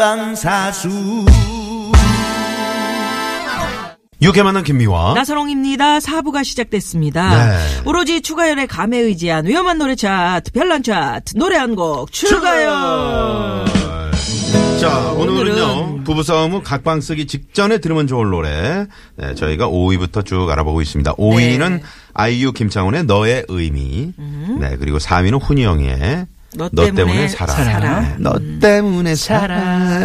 방사수 유쾌 만난 김미화. 나선홍입니다. 사부가 시작됐습니다. 네. 오로지 추가열의 감에 의지한 위험한 노래 차트, 별난 차트, 노래 한 곡 추가열. 자, 오늘은요, 오늘은 부부싸움 은 각방 쓰기 직전에 들으면 좋을 노래. 네, 저희가 5위부터 쭉 알아보고 있습니다. 5위는 아이유 김창훈의 너의 의미. 네, 그리고 4위는 훈이영의 너 너 때문에 때문에 살아. 살아. 네, 너 때문에 살아.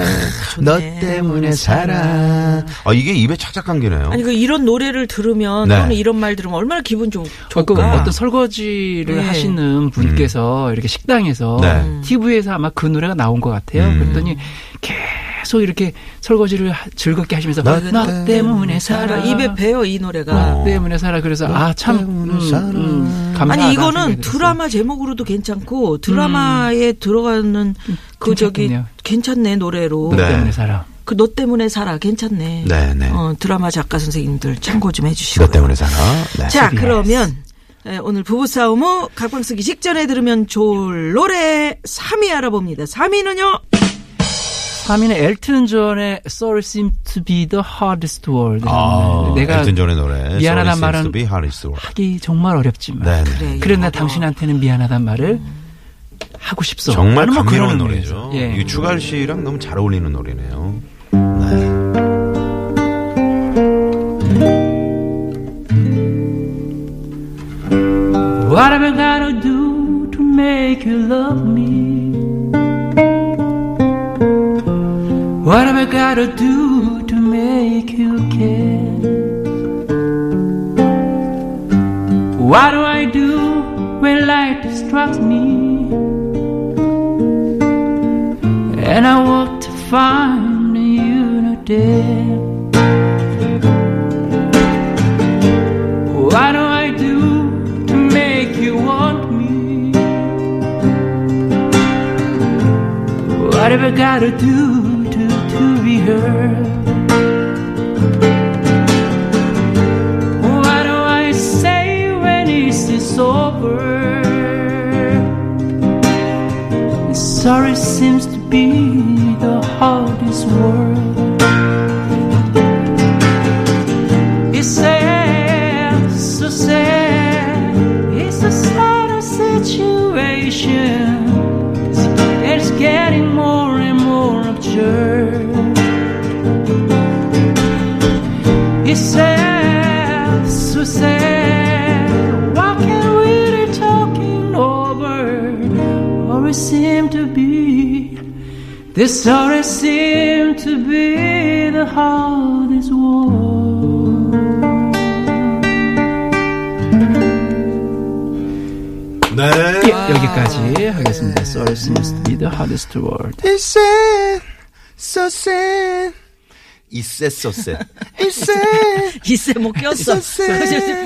너. 때문에 살아. 아, 이게 입에 착착 감기네요. 아니 그 이런 노래를 들으면 네. 또는 이런 말 들으면 얼마나 기분 좋, 어, 그 좋을까? 어떤 설거지를 네. 하시는 분께서 이렇게 식당에서 네. TV에서 아마 그 노래가 나온 것 같아요. 음. 그랬더니 계속 이렇게 설거지를 하- 즐겁게 하시면서 너 너, 때문에 살아 입에 배어 이 노래가. 너 때문에 살아 그래서 아참 음, 음, 아니 이거는. 드라마 제목으로도 괜찮고 드라마에 들어가는 그 저기 괜찮겠네요. 괜찮네 노래로 너 네. 때문에 살아. 그 너 때문에 살아 괜찮네. 네, 네. 어, 드라마 작가 선생님들 참고 좀너 해주시고. 때문에 살아. 네. 자 그러면 에, 오늘 부부싸움 후 각방 쓰기 직전에 들으면 좋을 노래 3위 알아봅니다. 3위는요. 3위는 엘튼 존의 Sorry Seems to be the hardest word. 아, 내가 엘튼 존의 노래. 미안하단 Sorry seems 말은 to be hardest word. 하기 정말 어렵지만 네, 네. 그래, 그러나. 당신한테는 미안하단 말을 하고 싶소. 정말 뭐 감미로운 그런 노래죠. 예. 추가할 씨랑 너무 잘 어울리는 노래네요. 네. What am I gonna do to make you love me? What am I gonna do to make you care? What do I do when light distracts me? And I walk to find you not there. What do I do to make you want me? What have I gotta do to, be heard? What do I say when this over? Sorry seems to be the hardest word. It's sad, so sad. It's a sad situation. It's getting sad, so sad. Why can't we be talking over? Or it seem to be. This story seem to be the hardest one. 네. 예, 여기까지 하겠습니다. Sorry seems to be the hardest word. It's sad, so sad. Sad. It's sad. 이세 못 꼈어. 있었어.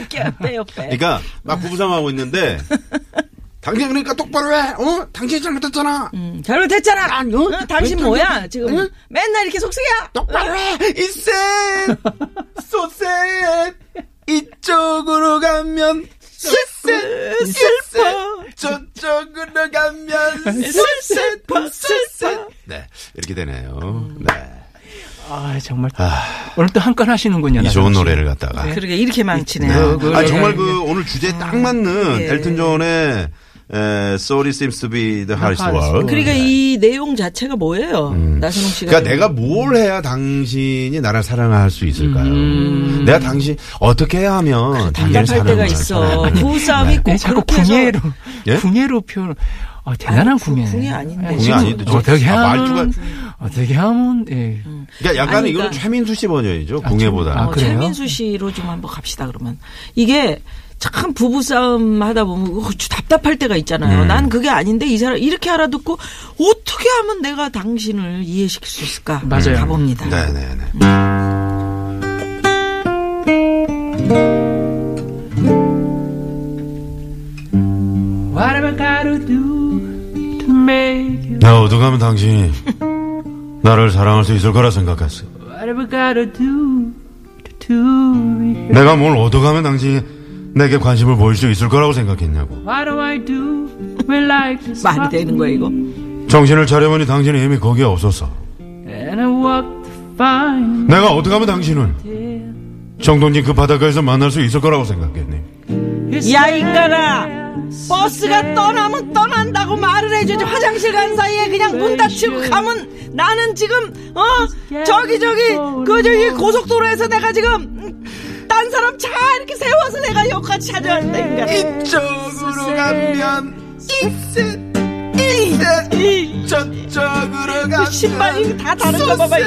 빼요 빼요 빼. 그러니까 막 부부싸움 하고 있는데 당신 그러니까 똑바로 해. 어? 당신이 잘못했잖아. 음, 잘못했잖아. 아니, 어? 어, 당신 왜 뭐야 또- 지금 응? 맨날 이렇게 속색이야. 똑바로 해. So sad. 이쪽으로 가면 슬슬 슬퍼. 저쪽으로 가면 슬슬 슬슬. 네, 이렇게 되네요. 네. 아 정말 오늘 또 한 건 하시는군요. 이 좋은. 노래를 갖다가. 그러게 이렇게 망치네요. 네. 그- 아, 그- 정말 예, 그 오늘 주제에 딱 맞는 예. 엘튼 존의 에, Sorry seems to be the hardest word. 그러니까 이 내용 자체가 뭐예요? 나선홍 씨가. 그러니까 내가 뭘 해야 당신이 나를 사랑할 수 있을까요? 내가 당신 어떻게 해야 하면 당신을 답답할 때가 사랑할 있어. 부부싸움이 꼭 네, 자꾸 그렇게 해서 궁예로 예? 궁예로 표현. 아, 대단한 아니, 그 궁예. 궁예 아닌데. 아, 궁예 아닌데 좀- 어떻게 아, 말투가- 어떻게 하면 예. 그러니까 약간 아니, 그러니까- 최민수 씨 버전이죠. 궁예보다. 아, 어, 그래요? 최민수 씨로 좀 한번 갑시다 그러면 이게 참 부부싸움 하다 보면 어, 답답할 때가 있잖아요. 음. 난 그게 아닌데 이 사람 이렇게 알아듣고 어떻게 하면 내가 당신을 이해시킬 수 있을까? 맞아요. 가봅니다. 네네네. What have I gotta do to make you? 나 어디 가면 당신이 나를 사랑할 수 있을 거라 생각했어. What have I gotta do to do it? 내가 뭘 얻어가면 당신이 내게 관심을 보일 수 있을 거라고 생각했냐고. What do I do when like this? 말이 되는 거야 이거. 정신을 차려보니 당신이 이미 거기에 없었어. And I walk to find 내가 가면 당신을 정동진 그 바닷가에서 만날 수 있을 거라고 생각했니? 야 인간아 버스가 떠나면 떠난다고 말을 해주지. 화장실 간 사이에 그냥 문 닫히고 가면 나는 지금 어? 저기 저기 그 저기 고속도로에서 내가 지금 음, 딴 사람 차 이렇게 세워서 내가 여기까지 찾아야 된다 인간아. 이쪽으로 가면 이셋 이셋 저쪽으로 가면 신발이 다 다른 거 봐봐 이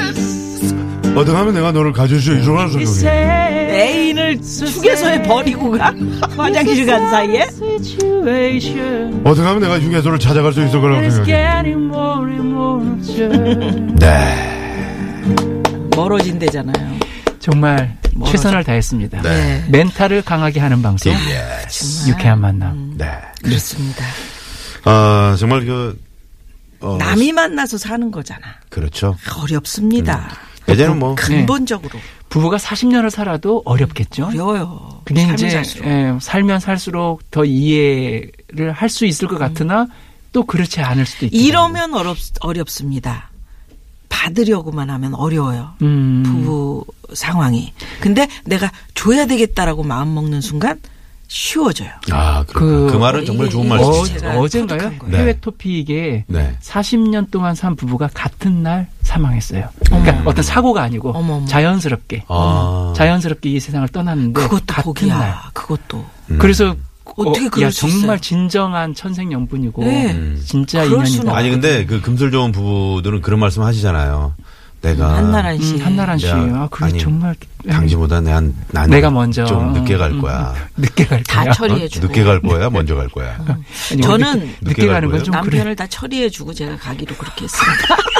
어디 가면 내가 너를 가질 수 있을 거라고 생각해. say 애인을 휴게소에 버리고 가 화장실 간 사이에 어디 가면 내가 휴게소를 찾아갈 수 있을 거라고 생각해. 네. 멀어진대잖아요 정말 멀어져. 최선을 다했습니다. 네. 멘탈을 강하게 하는 방송 예. 유쾌한 만남. 네. 그렇습니다 아, 정말 그, 어, 남이 만나서 사는 거잖아 그렇죠. 어렵습니다 예전에는 뭐, 근본적으로 부부가 40년을 살아도 어렵겠죠. 어려워요 삶을 이제 살수록. 예, 살면 살수록 더 이해를 할 수 있을 것 같으나 또 그렇지 않을 수도 있고. 이러면 어렵, 어렵습니다. 받으려고만 하면 어려워요. 음. 부부 상황이. 근데 내가 줘야 되겠다라고 마음 먹는 순간 쉬워져요. 아, 그, 그- 그 말은 정말 좋은 이- 어, 어젠가요? 거예요. 해외 네. 토픽에 네. 40년 동안 산 부부가 같은 날 사망했어요. 그러니까 어떤 사고가 아니고 어머, 어머. 자연스럽게 아. 자연스럽게 이 세상을 떠났는데 그것도 같은 복이야. 날. 그것도. 음. 그래서 어떻게 어, 야, 수 정말? 진정한 천생연분이고 네. 음. 진짜 인연이다. 아니, 근데 그 금슬 좋은 부부들은 그런 말씀 하시잖아요. 내가. 한나란 씨. 음, 한나란 씨. 야, 아, 그게 아니, 정말 당신보다 난, 난 내가 먼저 좀 늦게 갈 음, 거야. 늦게 갈다 거야. 처리해주고. 늦게 갈 거야? 먼저 갈 거야? 아니, 저는 늦게 늦게 갈 가는 건 거예요? 좀 남편을 그래. 다 처리해주고 제가 가기로 그렇게 했습니다.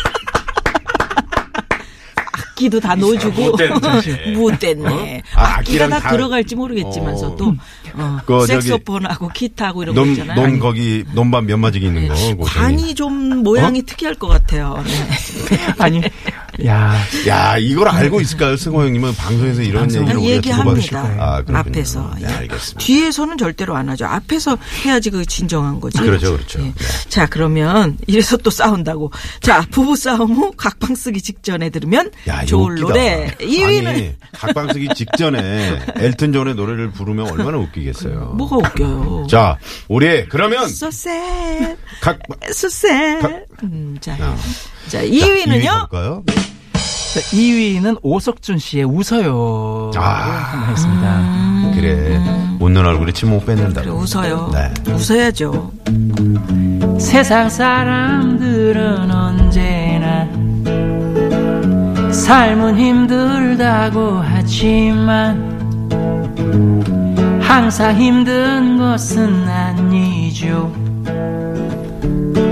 악기도 다 넣어주고 못 됐네. 못됐네. 어? 아, 악기가 다, 다- 들어갈지 모르겠지만서도 어, 그 저기- 색소폰하고 기타하고 이런 거 놈, 있잖아요. 놈 거기, 놈반 면마지기 있는 거. 그거 관이 좀 모양이 어? 특이할 것 같아요. 네. 아니, 야. 야, 이걸 알고 있을까요? 승호 형님은 방송에서 이런 얘기를 얘기합니다. 거예요. 아. 앞에서. 네, 예. 알겠습니다. 뒤에서는 절대로 안 하죠. 앞에서 해야지 그 진정한 거지. 그렇죠, 그렇죠. 예. 네. 자, 그러면 이래서 또 싸운다고. 자, 부부 싸움 후 각방 쓰기 직전에 들으면 야, 이거 좋을 웃기다. 노래 2위는 아니, 각방 쓰기 직전에 엘튼 존의 노래를 부르면 얼마나 웃기겠어요. 뭐가 웃겨요. 자, 우리 그러면 So sad, 각 so sad. 음, 자, 야. 자, 자, 2위 2위는요. 가볼까요? 자, 2위는 오석준 씨의 웃어요. 아. 한번 했습니다. 그래. 웃는 얼굴에 침못 뱉는다. 그래, 웃어요. 네. 웃어야죠. 세상 사람들은 언제나 삶은 힘들다고 하지만 항상 힘든 것은 아니죠.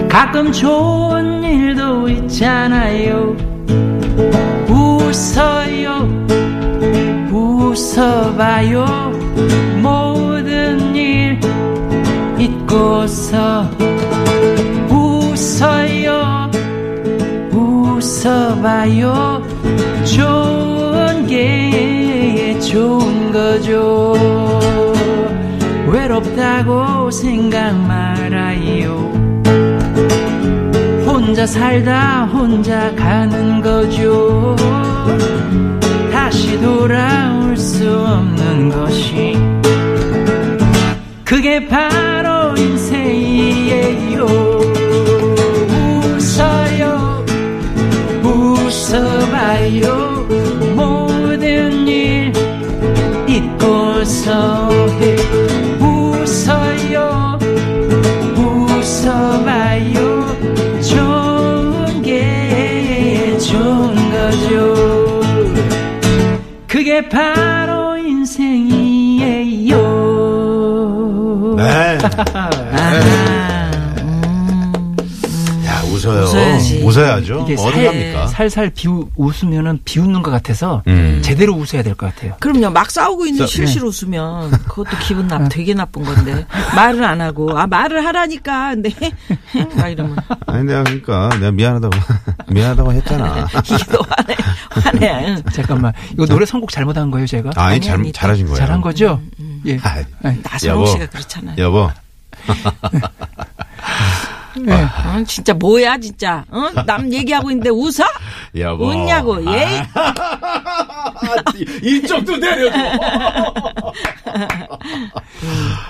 가끔 좋은 일도 있잖아요. 웃어요, 웃어봐요. 모든 일 잊고서 웃어요. 웃어봐요. 좋은 게 좋은 거죠. 외롭다고 생각 말아요 혼자 살다 혼자 가는 거죠. 다시 돌아올 수 없는 것이 그게 바로 인생이에요. 웃어요 웃어봐요. 모든 일 잊고서 해 거죠. 그게 바로 인생이에요. 네. 아. 웃어요. 웃어야지. 웃어야죠. 이게 어디 살, 갑니까? 살살 비우, 웃으면은 비웃는 것 같아서 음. 제대로 웃어야 될 것 같아요. 그럼요. 막 싸우고 있는 싸- 실실 웃으면 그것도 기분 나 되게 나쁜 건데 말을 안 하고 아 말을 하라니까 근데 막 이러면 아니, 내가 그러니까 내가 미안하다고, 미안하다고 했잖아. 이게 또 화내 화내. 잠깐만. 이거 노래 선곡 잘못한 거예요, 제가? 아니, 아니, 잘, 아니, 잘하신 거예요. 잘한 거죠? 예. 아이, 나선홍 씨가 그렇잖아요. 여보. 예. 어, 진짜 뭐야 진짜 어? 남 얘기하고 있는데 웃어? 여보. 웃냐고 예? 이쪽도 내려줘.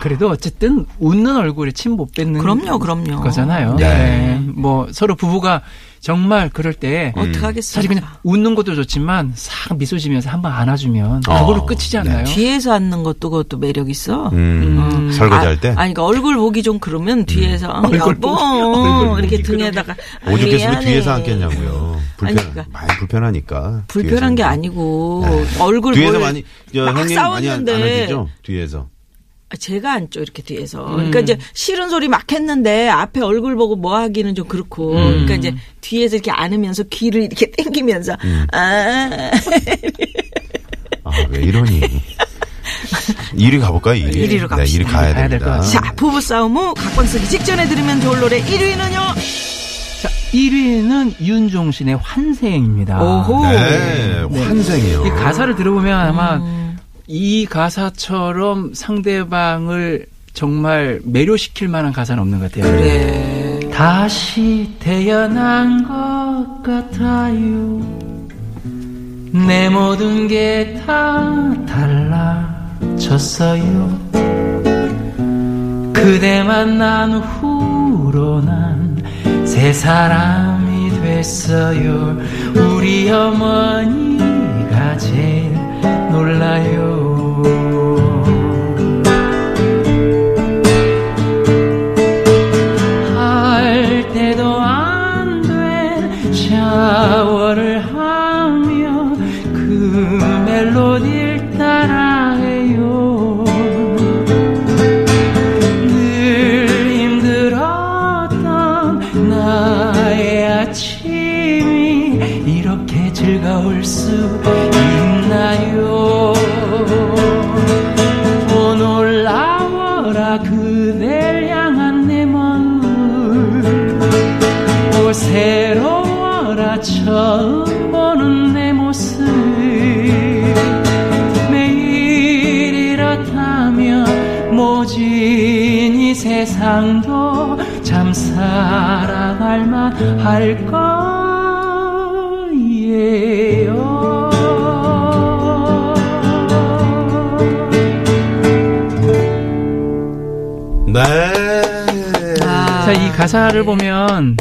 그래도 어쨌든 웃는 얼굴에 침 못 뱉는 그럼요, 그럼요. 거잖아요. 네. 네. 뭐 서로 부부가 정말 그럴 때 음. 사실 그냥 웃는 것도 좋지만 싹 미소 지면서 한번 안아주면 어. 그걸로 끝이지 않나요? 뒤에서 앉는 것도 그것도 매력 있어. 음, 설거지 할 때? 아, 아니, 그러니까 얼굴 보기 좀 그러면 뒤에서 어, 얼굴 여보. 어, 이렇게. 등에다가 오죽했으면. 뒤에서 앉겠냐고요. 불편, 아니, 그러니까 많이 불편하니까. 불편한 게 뒤에서. 아니고 네. 얼굴 뒤에서 볼- 많이, 저, 막 형님 많이 안, 싸웠는데 안아주죠? 뒤에서. 아, 제가 앉죠 이렇게 뒤에서. 그러니까 이제 싫은 소리 막 했는데 앞에 얼굴 보고 뭐 하기는 좀 그렇고. 음. 그러니까 이제 뒤에서 이렇게 안으면서 귀를 이렇게 당기면서 음. 아 아, 왜 이러니? 이리 가볼까요, 이리? 이리로 네, 갑시다. 이리 가야 가야 될것 됩니다. 같아요. 자, 부부 싸움 후 각본 쓰기 직전에 들으면 좋을 노래 1위는요. 자, 1위는 윤종신의 환생입니다. 오호. 네, 환생이요. 이 가사를 들어보면 아마 음. 이 가사처럼 상대방을 정말 매료시킬 만한 가사는 없는 것 같아요. 그래. 다시 태어난 것 같아요. 내 모든 게 다 달라졌어요. 그대 만난 후로 난 새 사람이 됐어요. 우리 어머니가 제일 놀라요. 즐거울 수 있나요 가사를 보면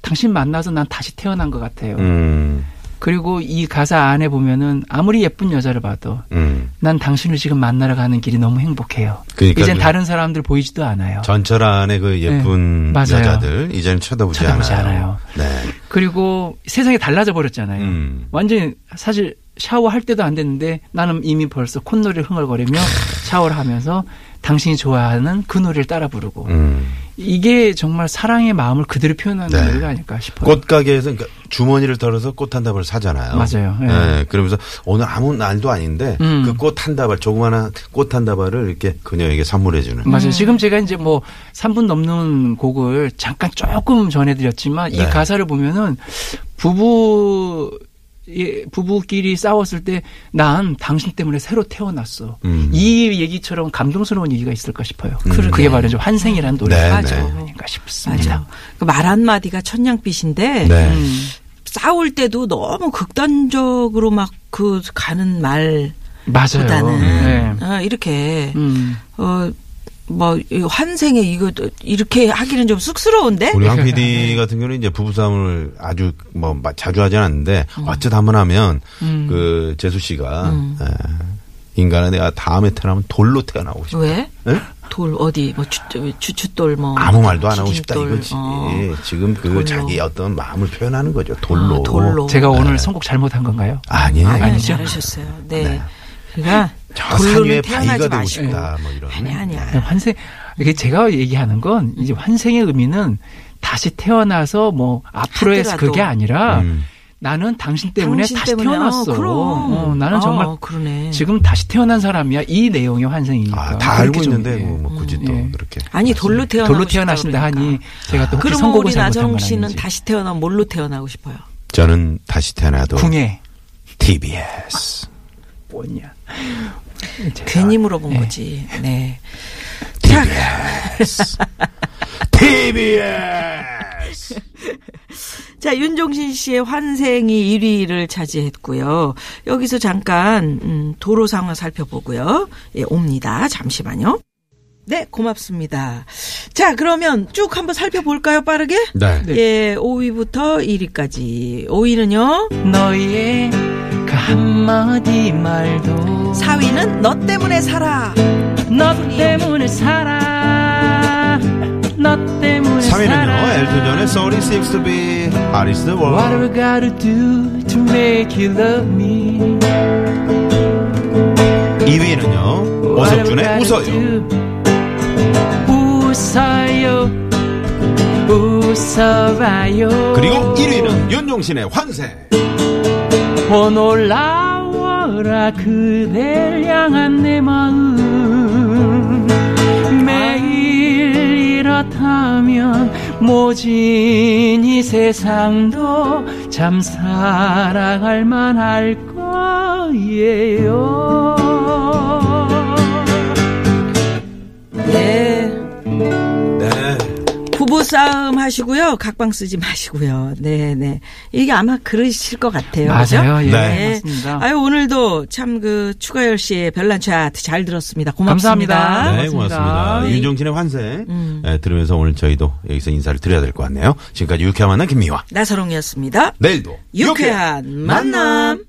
당신 만나서 난 다시 태어난 것 같아요. 음, 그리고 이 가사 안에 보면은 아무리 예쁜 여자를 봐도 음. 난 당신을 지금 만나러 가는 길이 너무 행복해요. 그러니까 이젠 그 다른 사람들 보이지도 않아요. 전철 안에 그 예쁜 네. 여자들, 이제는 쳐다보지, 쳐다보지 않아요. 않아요. 네. 그리고 세상이 달라져 버렸잖아요. 음. 완전히 사실 샤워할 때도 안 됐는데 나는 이미 벌써 콧노래를 흥얼거리며 샤워를 하면서 당신이 좋아하는 그 노래를 따라 부르고 음. 이게 정말 사랑의 마음을 그대로 표현하는 네. 노래가 아닐까 싶어요. 꽃가게에서 그러니까 주머니를 털어서 꽃 한 다발을 사잖아요. 맞아요. 예. 네, 그러면서 오늘 아무 날도 아닌데 음. 그꽃 한 다발, 조그마한 꽃 한 다발을 이렇게 그녀에게 선물해 주는. 맞아요. 지금 제가 이제 뭐 3분 넘는 곡을 잠깐 조금 전해 드렸지만 이 네. 가사를 보면은 부부 예, 부부끼리 싸웠을 때 난 당신 때문에 새로 태어났어. 음. 이 얘기처럼 감동스러운 얘기가 있을까 싶어요. 그러게. 그게 바로 환생이라는 노래 네, 맞아. 네. 아닌가 싶습니다. 맞아. 그말 한마디가 천냥빛인데 네. 음, 싸울 때도 너무 극단적으로 막 그 가는 맞아요. 말보다는 네. 어, 이렇게 음. 어 뭐 환생에 이거 이렇게 하기는 좀 쑥스러운데 우리 황 PD 같은 경우는 이제 부부싸움을 아주 뭐 마- 자주 하진 않는데 음. 어쩌다 한번 하면 그 재수 씨가 에, 인간은 내가 다음에 태어나면 돌로 태어나고 싶다. 왜? 예? 돌 어디 뭐 주, 주춧돌 뭐 아무 말도 안 하고 싶다 이거지. 어. 지금 그 돌로. 자기 어떤 마음을 표현하는 거죠. 돌로. 아, 돌로. 제가 오늘 선곡 잘못한 건가요? 아니에요. 아니, 아니죠? 잘하셨어요. 네. 그러니까 저 태어나지 바위가 되고 마시고. 싶다. 뭐 이런. 아니 아니야. 환생 이게 제가 얘기하는 건 이제 환생의 의미는 다시 태어나서 뭐 앞으로의 하더라도. 그게 아니라 음. 나는 당신 때문에 당신 다시 때문에, 태어났어. 어, 그럼. 어, 나는 정말 어, 그러네. 지금 다시 태어난 사람이야. 이 내용의 환생이니까. 아, 다 알고 있는데 예. 뭐, 뭐 굳이 또 예. 그렇게. 아니 돌로 태어나고 돌로 싶다 태어나신다 그러니까. 하니 제가 또 혹시 선곡을 우리 건 씨는 아닌지. 다시 태어나면 뭘로 태어나고 싶어요? 저는 다시 태어나도 궁예 TBS. 뭐냐. 괜히 물어본 예. 거지. 네. 자, TBS. 자, 윤종신 씨의 환생이 1위를 차지했고요. 여기서 잠깐, 음, 도로 상황 살펴보고요. 예, 옵니다. 잠시만요. 네, 고맙습니다. 자, 그러면 쭉 한번 살펴볼까요, 빠르게? 네. 네. 예, 5위부터 1위까지. 5위는요, 너의 그 한마디 말도 4위는 너 때문에 살아. 너 때문에 살아 너 때문에 3위는요, 살아 엘튼 존의 36 to be Paris the What World. have I gotta do to make you love me 2위는요, What have 오석준의 웃어요. do? 웃어요 웃어봐요 그리고 1위는 윤종신의 환생. 오 놀라워라 그댈 향한 내 마음 매일 이렇다면 모진 이 세상도 참 사랑할 만할 거예요 네. 네. 부부싸움 하시고요. 각방 쓰지 마시고요. 네 네. 이게 아마 그러실 것 같아요. 맞아요 그죠? 예 네. 맞습니다 아유, 오늘도 참 그 추가열 씨의 별난 차트 잘 들었습니다. 고맙습니다. 감사합니다. 네, 고맙습니다. 네. 윤종신의 환생 음. 네, 들으면서 오늘 저희도 여기서 인사를 드려야 될 것 같네요. 지금까지 유쾌한 만남 김미화. 나서롱이었습니다. 내일도 유쾌한 만남.